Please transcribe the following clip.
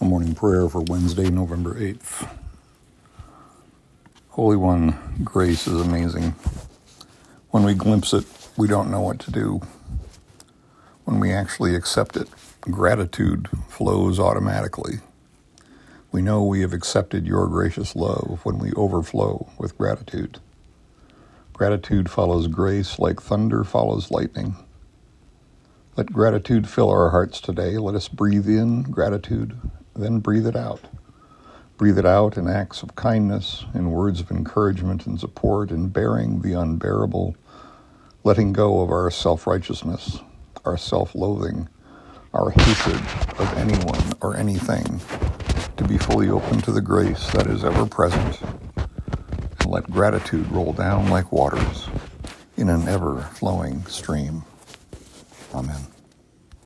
A morning prayer for Wednesday, November 8th. Holy One, grace is amazing. When we glimpse it, we don't know what to do. When we actually accept it, gratitude flows automatically. We know we have accepted your gracious love when we overflow with gratitude. Gratitude follows grace like thunder follows lightning. Let gratitude fill our hearts today. Let us breathe in gratitude, then breathe it out. Breathe it out in acts of kindness, in words of encouragement and support, in bearing the unbearable, letting go of our self righteousness, our self loathing, our hatred of anyone or anything, to be fully open to the grace that is ever present, and let gratitude roll down like waters in an ever flowing stream. Amen.